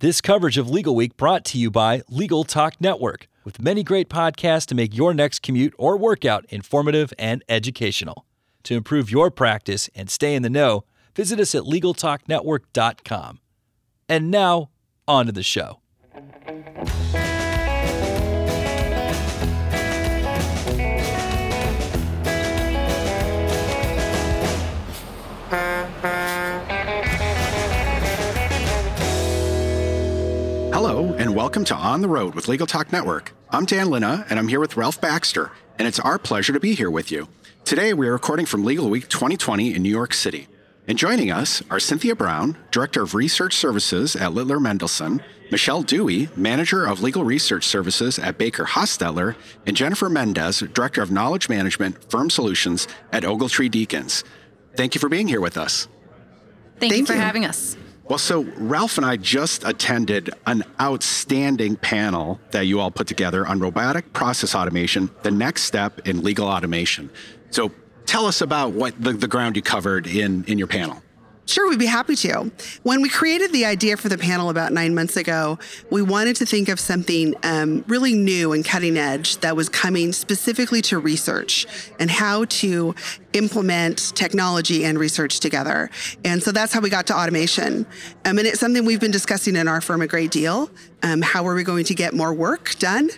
This coverage of Legal Week brought to you by Legal Talk Network, with many great podcasts to make your next commute or workout informative and educational. To improve your practice and stay in the know, visit us at LegalTalkNetwork.com. And now, on to the show. Welcome to On the Road with Legal Talk Network. I'm Dan Linna, and I'm here with Ralph Baxter, and it's our pleasure to be here with you. Today, we are recording from Legal Week 2020 in New York City. And joining us are Cynthia Brown, Director of Research Services at Littler Mendelson, Michelle Dewey, Manager of Legal Research Services at Baker Hostetler, and Jennifer Mendez, Director of Knowledge Management Firm Solutions at Ogletree Deakins. Thank you for being here with us. Thank, Thank you for you. having us. Well, so Ralph and I just attended an outstanding panel that you all put together on robotic process automation, the next step in legal automation. So tell us about what the, the ground you covered in, in your panel. Sure, we'd be happy to. When we created the idea for the panel about nine months ago, we wanted to think of something um, really new and cutting edge that was coming specifically to research and how to implement technology and research together. And so that's how we got to automation. Um, and it's something we've been discussing in our firm a great deal. Um, how are we going to get more work done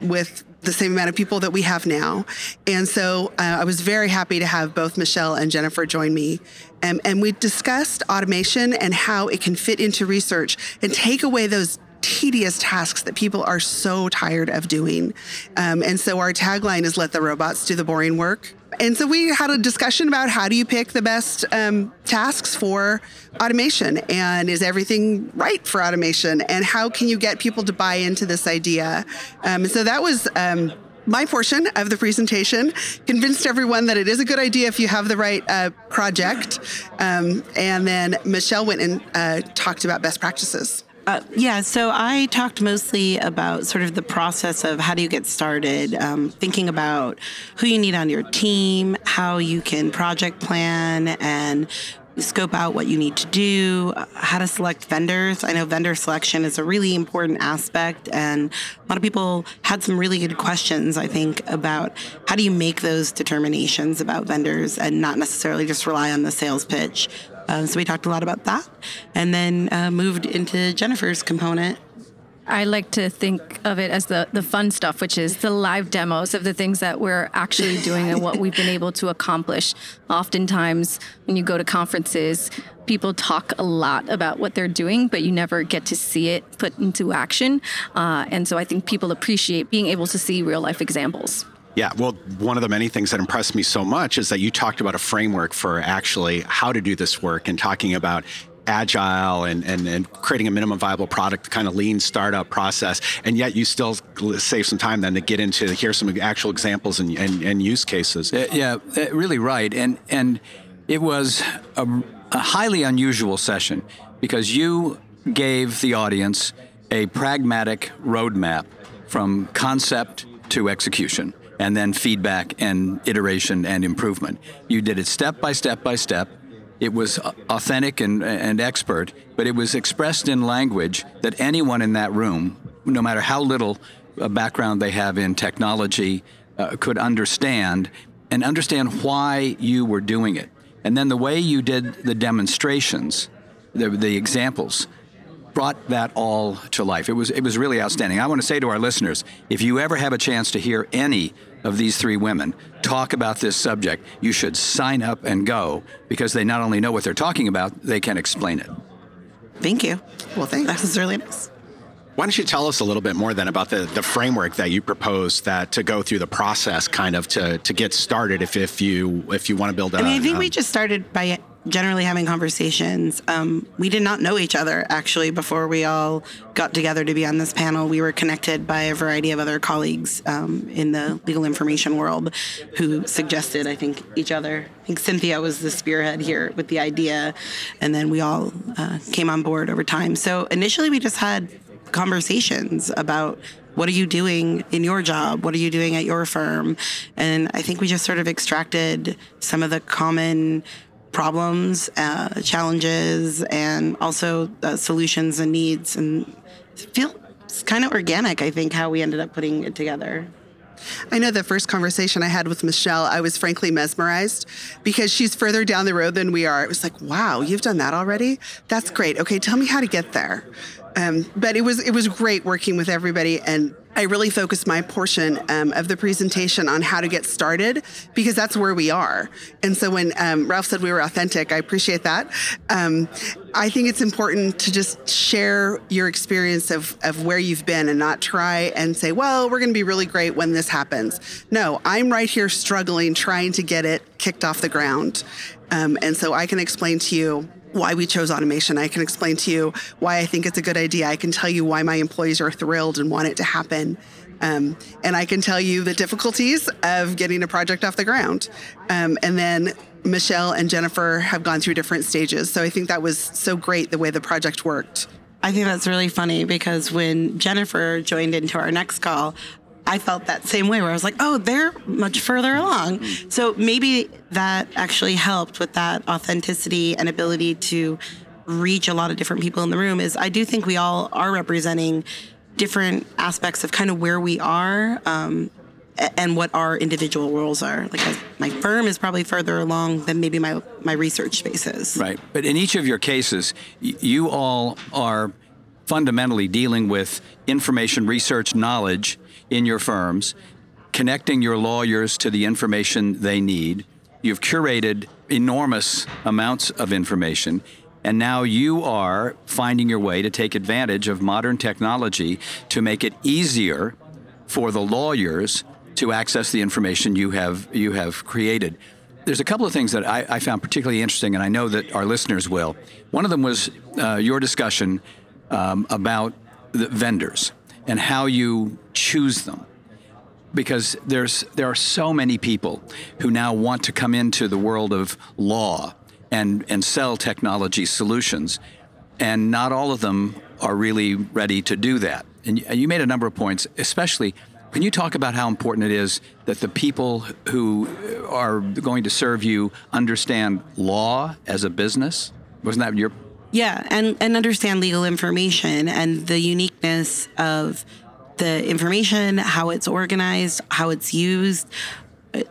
with the same amount of people that we have now. And so uh, I was very happy to have both Michelle and Jennifer join me. Um, and we discussed automation and how it can fit into research and take away those tedious tasks that people are so tired of doing. Um, and so our tagline is let the robots do the boring work. And so we had a discussion about how do you pick the best um, tasks for automation and is everything right for automation and how can you get people to buy into this idea? Um, so that was. Um, my portion of the presentation convinced everyone that it is a good idea if you have the right uh, project. Um, and then Michelle went and uh, talked about best practices. Uh, yeah, so I talked mostly about sort of the process of how do you get started, um, thinking about who you need on your team, how you can project plan and scope out what you need to do, uh, how to select vendors. I know vendor selection is a really important aspect, and a lot of people had some really good questions, I think, about how do you make those determinations about vendors and not necessarily just rely on the sales pitch. Uh, so we talked a lot about that, and then uh, moved into Jennifer's component. I like to think of it as the, the fun stuff, which is the live demos of the things that we're actually doing and what we've been able to accomplish. Oftentimes, when you go to conferences, people talk a lot about what they're doing, but you never get to see it put into action. Uh, and so I think people appreciate being able to see real life examples. Yeah, well, one of the many things that impressed me so much is that you talked about a framework for actually how to do this work and talking about agile and, and, and creating a minimum viable product kind of lean startup process. And yet you still save some time then to get into here's some actual examples and, and, and use cases. Uh, yeah, uh, really right. And and it was a, a highly unusual session because you gave the audience a pragmatic roadmap from concept to execution and then feedback and iteration and improvement. You did it step by step by step. It was authentic and, and expert, but it was expressed in language that anyone in that room, no matter how little uh, background they have in technology, uh, could understand and understand why you were doing it. And then the way you did the demonstrations, the, the examples, brought that all to life. It was it was really outstanding. I want to say to our listeners, if you ever have a chance to hear any of these three women talk about this subject, you should sign up and go because they not only know what they're talking about, they can explain it. Thank you. Well, thanks. That was really nice. Why don't you tell us a little bit more then about the, the framework that you proposed that to go through the process kind of to, to get started if, if you if you want to build a I mean, I think um, we just started by generally having conversations. Um, we did not know each other actually before we all got together to be on this panel. We were connected by a variety of other colleagues um, in the legal information world who suggested, I think, each other. I think Cynthia was the spearhead here with the idea, and then we all uh, came on board over time. So initially, we just had conversations about what are you doing in your job? What are you doing at your firm? And I think we just sort of extracted some of the common problems, uh, challenges, and also uh, solutions and needs. And feel kind of organic, I think, how we ended up putting it together. I know the first conversation I had with Michelle, I was frankly mesmerized because she's further down the road than we are. It was like, wow, you've done that already? That's great. Okay, tell me how to get there. Um, but it was it was great working with everybody, and I really focused my portion um, of the presentation on how to get started because that's where we are. And so when um, Ralph said we were authentic, I appreciate that. Um, I think it's important to just share your experience of, of where you've been and not try and say, well, we're going to be really great when this happens. No, I'm right here struggling, trying to get it kicked off the ground. Um, and so I can explain to you why we chose automation. I can explain to you why I think it's a good idea. I can tell you why my employees are thrilled and want it to happen. Um, and I can tell you the difficulties of getting a project off the ground. Um, and then Michelle and Jennifer have gone through different stages. So I think that was so great the way the project worked. I think that's really funny because when Jennifer joined into our next call, I felt that same way where I was like, oh, they're much further along. So maybe that actually helped with that authenticity and ability to reach a lot of different people in the room is I do think we all are representing different aspects of kind of where we are um, and what our individual roles are. Like my firm is probably further along than maybe my my research space is. Right. But in each of your cases, you all are fundamentally dealing with information research knowledge in your firms, connecting your lawyers to the information they need. You've curated enormous amounts of information, and now you are finding your way to take advantage of modern technology to make it easier for the lawyers to access the information you have you have created. There's a couple of things that I, I found particularly interesting, and I know that our listeners will. One of them was uh, your discussion um, about the vendors and how you choose them. Because there's there are so many people who now want to come into the world of law and and sell technology solutions and not all of them are really ready to do that. And you made a number of points especially can you talk about how important it is that the people who are going to serve you understand law as a business? Wasn't that your yeah, and, and understand legal information and the uniqueness of the information, how it's organized, how it's used,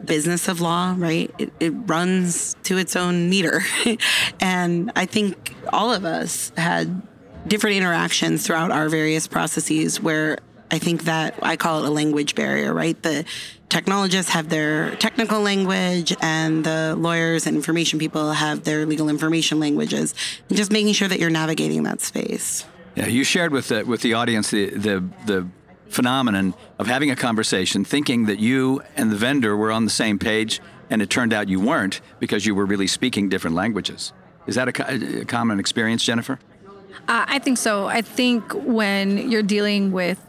business of law, right? It, it runs to its own meter. and I think all of us had different interactions throughout our various processes where I think that I call it a language barrier, right? The technologists have their technical language and the lawyers and information people have their legal information languages and just making sure that you're navigating that space yeah you shared with the with the audience the the, the phenomenon of having a conversation thinking that you and the vendor were on the same page and it turned out you weren't because you were really speaking different languages is that a, a common experience jennifer uh, I think so. I think when you're dealing with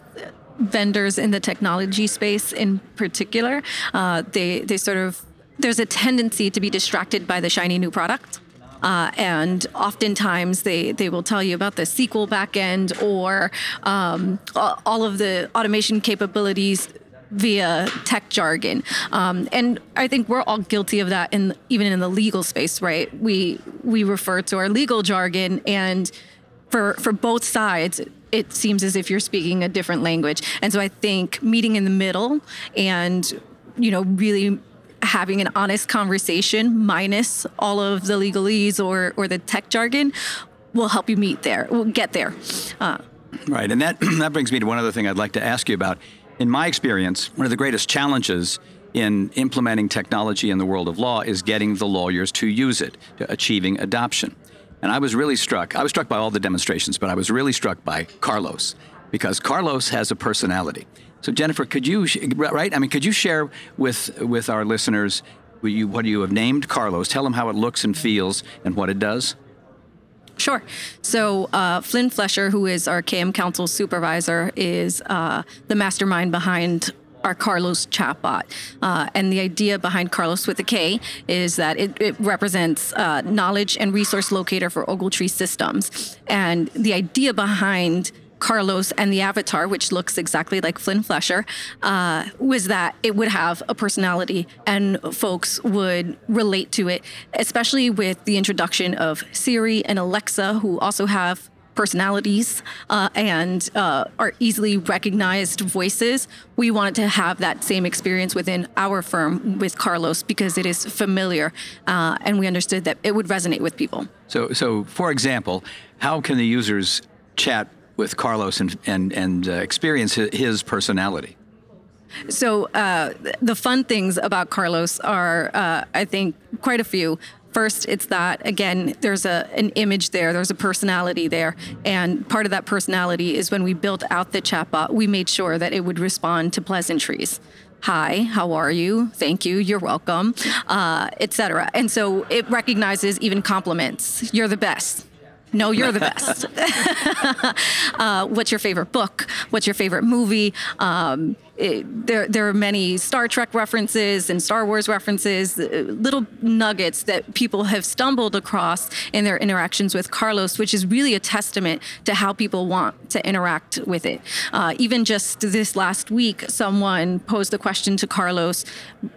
vendors in the technology space in particular, uh, they they sort of there's a tendency to be distracted by the shiny new product. Uh, and oftentimes they, they will tell you about the SQL backend or um, all of the automation capabilities via tech jargon. Um, and I think we're all guilty of that in even in the legal space, right? We we refer to our legal jargon and for for both sides it seems as if you're speaking a different language. And so I think meeting in the middle and, you know, really having an honest conversation minus all of the legalese or, or the tech jargon will help you meet there, will get there. Uh, right. And that, that brings me to one other thing I'd like to ask you about. In my experience, one of the greatest challenges in implementing technology in the world of law is getting the lawyers to use it, achieving adoption. And I was really struck. I was struck by all the demonstrations, but I was really struck by Carlos because Carlos has a personality. So Jennifer, could you right? I mean, could you share with with our listeners what you, what you have named Carlos? Tell them how it looks and feels and what it does. Sure. So uh, Flynn Flesher, who is our KM Counsel supervisor, is uh, the mastermind behind our Carlos chatbot. Uh, and the idea behind Carlos with a K is that it, it represents uh, knowledge and resource locator for Ogletree systems. And the idea behind Carlos and the avatar, which looks exactly like Flynn Flesher, uh, was that it would have a personality and folks would relate to it, especially with the introduction of Siri and Alexa, who also have personalities uh, and uh, are easily recognized voices. We wanted to have that same experience within our firm with Carlos because it is familiar, uh, and we understood that it would resonate with people. So, so for example, how can the users chat with Carlos and and and uh, experience his personality? So uh, the fun things about Carlos are, uh, I think, quite a few. First, it's that again, there's a an image there, there's a personality there, and part of that personality is when we built out the chatbot, we made sure that it would respond to pleasantries. Hi, how are you? Thank you. You're welcome, uh, etc. And so it recognizes even compliments. You're the best. No, you're the best. uh, what's your favorite book? What's your favorite movie? Um, it, there, there are many Star Trek references and Star Wars references, uh, little nuggets that people have stumbled across in their interactions with Carlos, which is really a testament to how people want to interact with it. Uh, even just this last week, someone posed the question to Carlos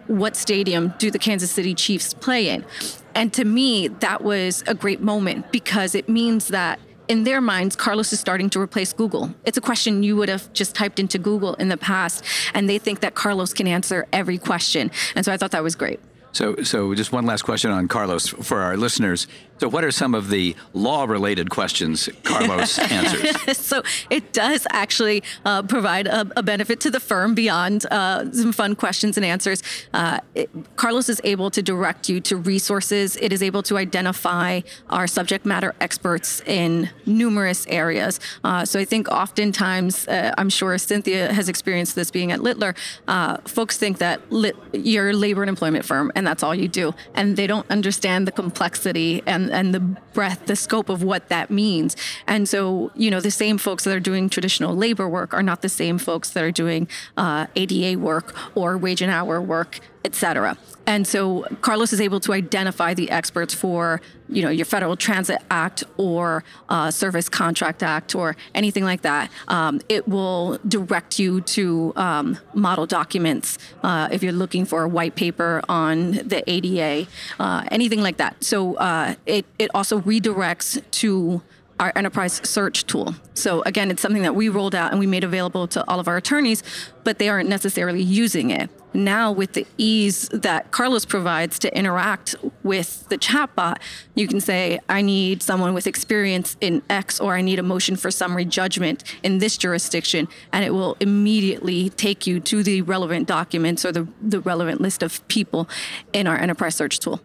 What stadium do the Kansas City Chiefs play in? And to me, that was a great moment because it means that in their minds, Carlos is starting to replace Google. It's a question you would have just typed into Google in the past, and they think that Carlos can answer every question. And so I thought that was great. So, so just one last question on Carlos for our listeners. So, what are some of the law related questions Carlos answers? so, it does actually uh, provide a, a, benefit to the firm beyond uh, some fun questions and answers. Uh, it, Carlos is able to direct you to resources, it is able to identify our subject matter experts in numerous areas. Uh, so, I think oftentimes, uh, I'm sure Cynthia has experienced this being at Littler, uh, folks think that lit, you're a labor and employment firm and that's all you do. And they don't understand the complexity and, and the breadth, the scope of what that means. And so, you know, the same folks that are doing traditional labor work are not the same folks that are doing uh, ADA work or wage and hour work etc. And so Carlos is able to identify the experts for, you know, your Federal Transit Act or uh, Service Contract Act or anything like that. Um, it will direct you to um, model documents uh, if you're looking for a white paper on the ADA, uh, anything like that. So uh, it it also redirects to our enterprise search tool. So again, it's something that we rolled out and we made available to all of our attorneys, but they aren't necessarily using it. Now, with the ease that Carlos provides to interact with the chatbot, you can say, I need someone with experience in X, or I need a motion for summary judgment in this jurisdiction, and it will immediately take you to the relevant documents or the, the relevant list of people in our enterprise search tool.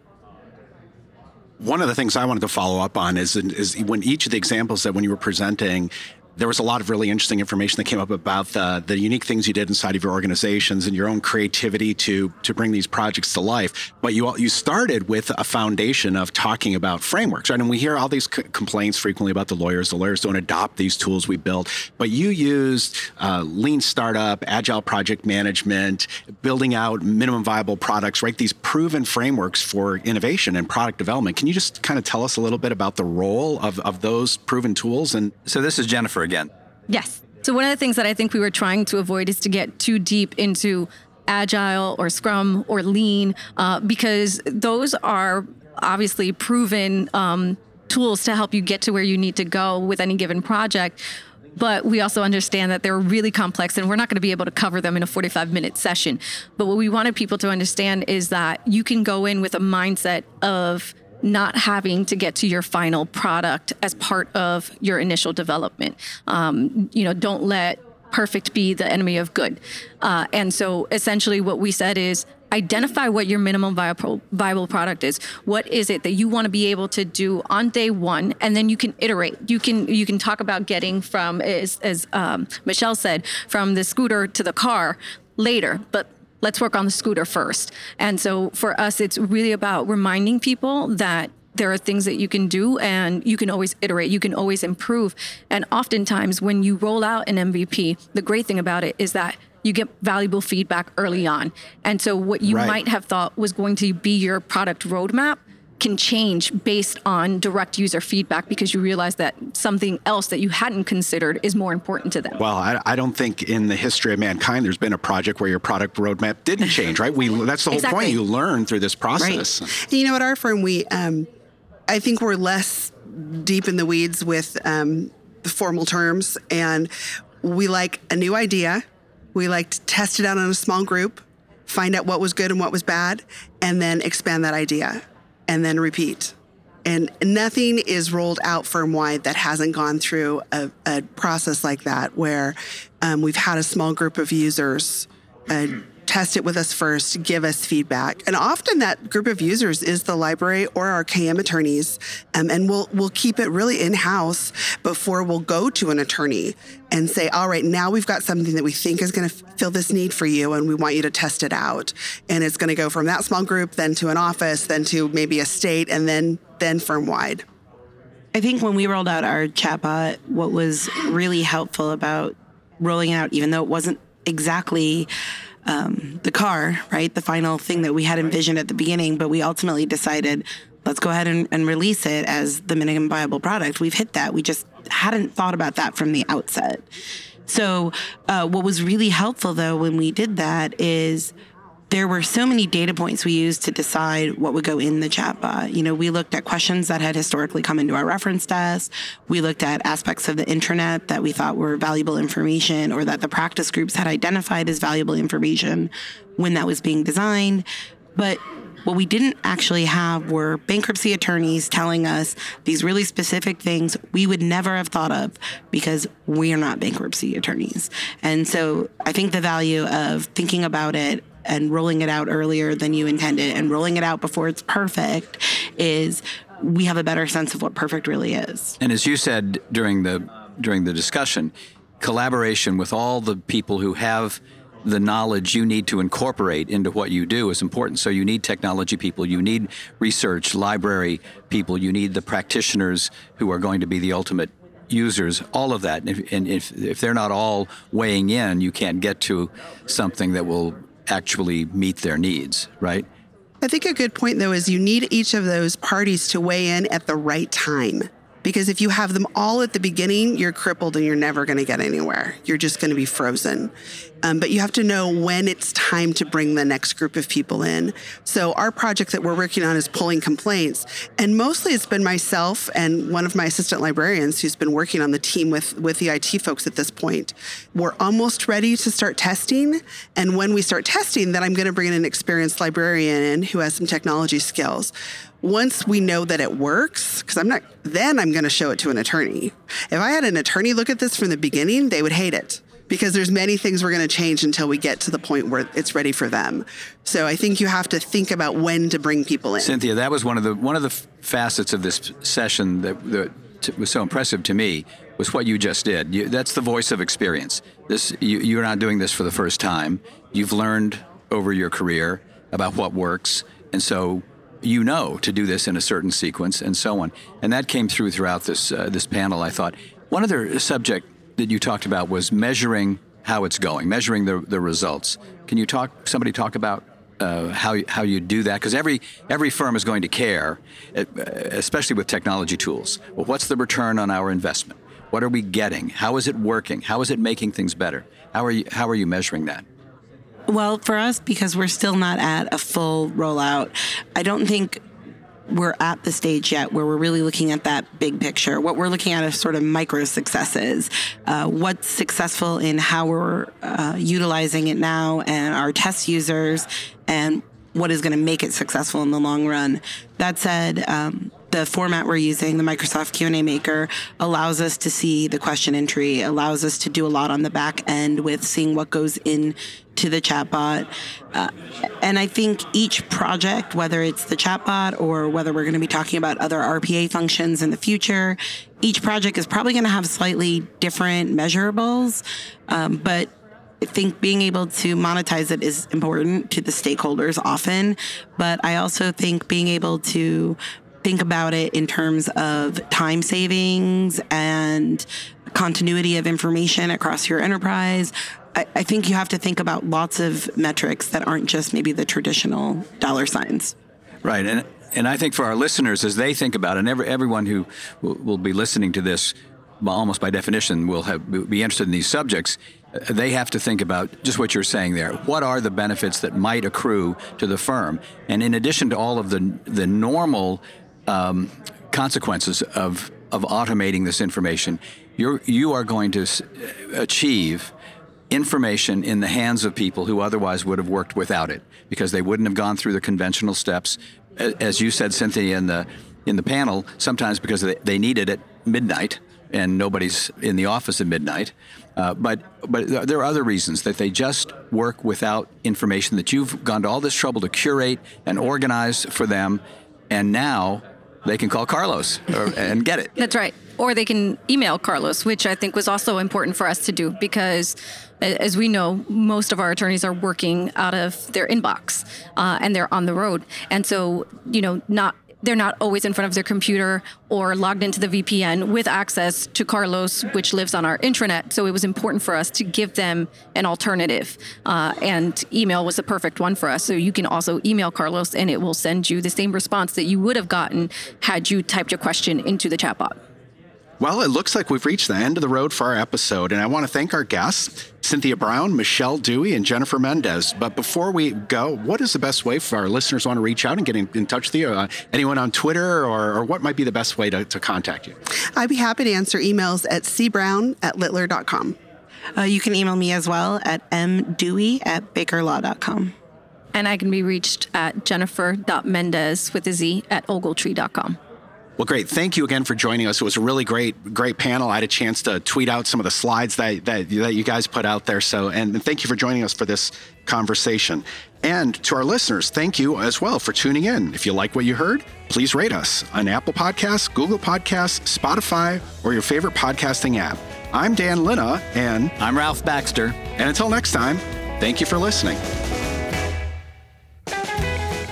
One of the things I wanted to follow up on is, is when each of the examples that when you were presenting, there was a lot of really interesting information that came up about the, the unique things you did inside of your organizations and your own creativity to to bring these projects to life. But you you started with a foundation of talking about frameworks, right? And we hear all these c- complaints frequently about the lawyers. The lawyers don't adopt these tools we build. But you used uh, lean startup, agile project management, building out minimum viable products, right? These proven frameworks for innovation and product development. Can you just kind of tell us a little bit about the role of, of those proven tools? And so this is Jennifer again. Yes. So one of the things that I think we were trying to avoid is to get too deep into agile or scrum or lean uh, because those are obviously proven um, tools to help you get to where you need to go with any given project but we also understand that they're really complex and we're not going to be able to cover them in a 45 minute session. But what we wanted people to understand is that you can go in with a mindset of not having to get to your final product as part of your initial development. Um, you know, don't let perfect be the enemy of good. Uh, and so essentially what we said is identify what your minimum viable, product is. What is it that you want to be able to do on day one? And then you can iterate. You can, you can talk about getting from, as, as um, Michelle said, from the scooter to the car later, but let's work on the scooter first. And so for us, it's really about reminding people that there are things that you can do and you can always iterate, you can always improve. And oftentimes, when you roll out an MVP, the great thing about it is that you get valuable feedback early on. And so, what you right. might have thought was going to be your product roadmap can change based on direct user feedback because you realize that something else that you hadn't considered is more important to them. Well, I, I don't think in the history of mankind there's been a project where your product roadmap didn't change, right? We that's the whole Exactly. point. You learn through this process. And you know, at our firm, we, um, I think we're less deep in the weeds with um, the formal terms, and we like a new idea. We like to test it out in a small group, find out what was good and what was bad, and then expand that idea, and then repeat. And nothing is rolled out firm wide that hasn't gone through a, a process like that, where um, we've had a small group of users uh, test it with us first, give us feedback. And often that group of users is the library or our KM attorneys. Um, and we'll, we'll keep it really in house before we'll go to an attorney and say, all right, now we've got something that we think is going to fill this need for you and we want you to test it out. And it's going to go from that small group, then to an office, then to maybe a state, and then, then firm wide. I think when we rolled out our chatbot, what was really helpful about rolling out, even though it wasn't exactly um, the car, right? The final thing that we had envisioned at the beginning, but we ultimately decided let's go ahead and, and release it as the minimum viable product. We've hit that. We just hadn't thought about that from the outset. So, uh, what was really helpful though when we did that is there were so many data points we used to decide what would go in the chatbot. You know, we looked at questions that had historically come into our reference desk. We looked at aspects of the internet that we thought were valuable information or that the practice groups had identified as valuable information when that was being designed. But what we didn't actually have were bankruptcy attorneys telling us these really specific things we would never have thought of because we're not bankruptcy attorneys. And so I think the value of thinking about it and rolling it out earlier than you intended and rolling it out before it's perfect is we have a better sense of what perfect really is. And as you said during the during the discussion, collaboration with all the people who have the knowledge you need to incorporate into what you do is important. So you need technology people, you need research, library people, you need the practitioners who are going to be the ultimate users, all of that. And if, and if, if they're not all weighing in, you can't get to something that will actually meet their needs, right? I think a good point, though, is you need each of those parties to weigh in at the right time. Because if you have them all at the beginning, you're crippled and you're never going to get anywhere. You're just going to be frozen. Um, but you have to know when it's time to bring the next group of people in. So, our project that we're working on is pulling complaints. And mostly it's been myself and one of my assistant librarians who's been working on the team with, with the IT folks at this point. We're almost ready to start testing. And when we start testing, then I'm going to bring in an experienced librarian in who has some technology skills once we know that it works, because I'm not, then I'm going to show it to an attorney. If I had an attorney look at this from the beginning, they would hate it because there's many things we're going to change until we get to the point where it's ready for them. So I think you have to think about when to bring people in. Cynthia, that was one of the one of the facets of this session that, that was so impressive to me was what you just did. You, that's the voice of experience. This you, you're not doing this for the first time. You've learned over your career about what works, and so you know to do this in a certain sequence and so on. And that came through throughout this uh, this panel. I thought one other subject that you talked about was measuring how it's going, measuring the the results. Can you talk? Somebody talk about uh, how how you do that? Because every every firm is going to care, especially with technology tools. Well, what's the return on our investment? What are we getting? How is it working? How is it making things better? How are you how are you measuring that? Well, for us, because we're still not at a full rollout, I don't think we're at the stage yet where we're really looking at that big picture. What we're looking at is sort of micro successes. Uh, what's successful in how we're uh, utilizing it now and our test users, and what is going to make it successful in the long run. That said, um, the format we're using, the Microsoft QnA Maker, allows us to see the question entry, allows us to do a lot on the back end with seeing what goes in to the chatbot. Uh, and I think each project, whether it's the chatbot or whether we're going to be talking about other RPA functions in the future, each project is probably going to have slightly different measurables. Um, but I think being able to monetize it is important to the stakeholders often. But I also think being able to think about it in terms of time savings and continuity of information across your enterprise. I, I think you have to think about lots of metrics that aren't just maybe the traditional dollar signs. Right, and and I think for our listeners, as they think about it, and every, everyone who will, will be listening to this, almost by definition, will have, be interested in these subjects. uh, They have to think about just what you're saying there. What are the benefits that might accrue to the firm? And in addition to all of the the normal um, consequences of of automating this information, you're you are going to achieve information in the hands of people who otherwise would have worked without it because they wouldn't have gone through the conventional steps. As you said, Cynthia, in the in the panel, sometimes because they, they need it at midnight and nobody's in the office at midnight. Uh, but but there are other reasons that they just work without information that you've gone to all this trouble to curate and organize for them, and now they can call Carlos or, and get it. That's right. Or they can email Carlos, which I think was also important for us to do because, as we know, most of our attorneys are working out of their inbox uh, and they're on the road. And so, you know, not they're not always in front of their computer or logged into the VPN with access to Carlos, which lives on our intranet. So it was important for us to give them an alternative. Uh, and email was the perfect one for us. So you can also email Carlos and it will send you the same response that you would have gotten had you typed your question into the chatbot. Well, it looks like we've reached the end of the road for our episode, and I want to thank our guests, Cynthia Brown, Michelle Dewey, and Jennifer Mendez. But before we go, what is the best way for our listeners who want to reach out and get in, in touch with you? Uh, anyone on Twitter, or, or what might be the best way to, to contact you? I'd be happy to answer emails at cbrown at littler.com. Uh, you can email me as well at mdewey at bakerlaw.com. And I can be reached at jennifer.mendez with a Z at ogletree.com. Well, great. Thank you again for joining us. It was a really great, great panel. I had a chance to tweet out some of the slides that, that, that you guys put out there. So, and thank you for joining us for this conversation. And to our listeners, thank you as well for tuning in. If you like what you heard, please rate us on Apple Podcasts, Google Podcasts, Spotify, or your favorite podcasting app. I'm Dan Linna, and, I'm Ralph Baxter. and until next time, thank you for listening.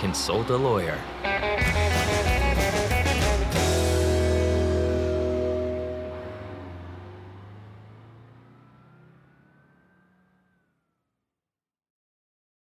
consult a lawyer.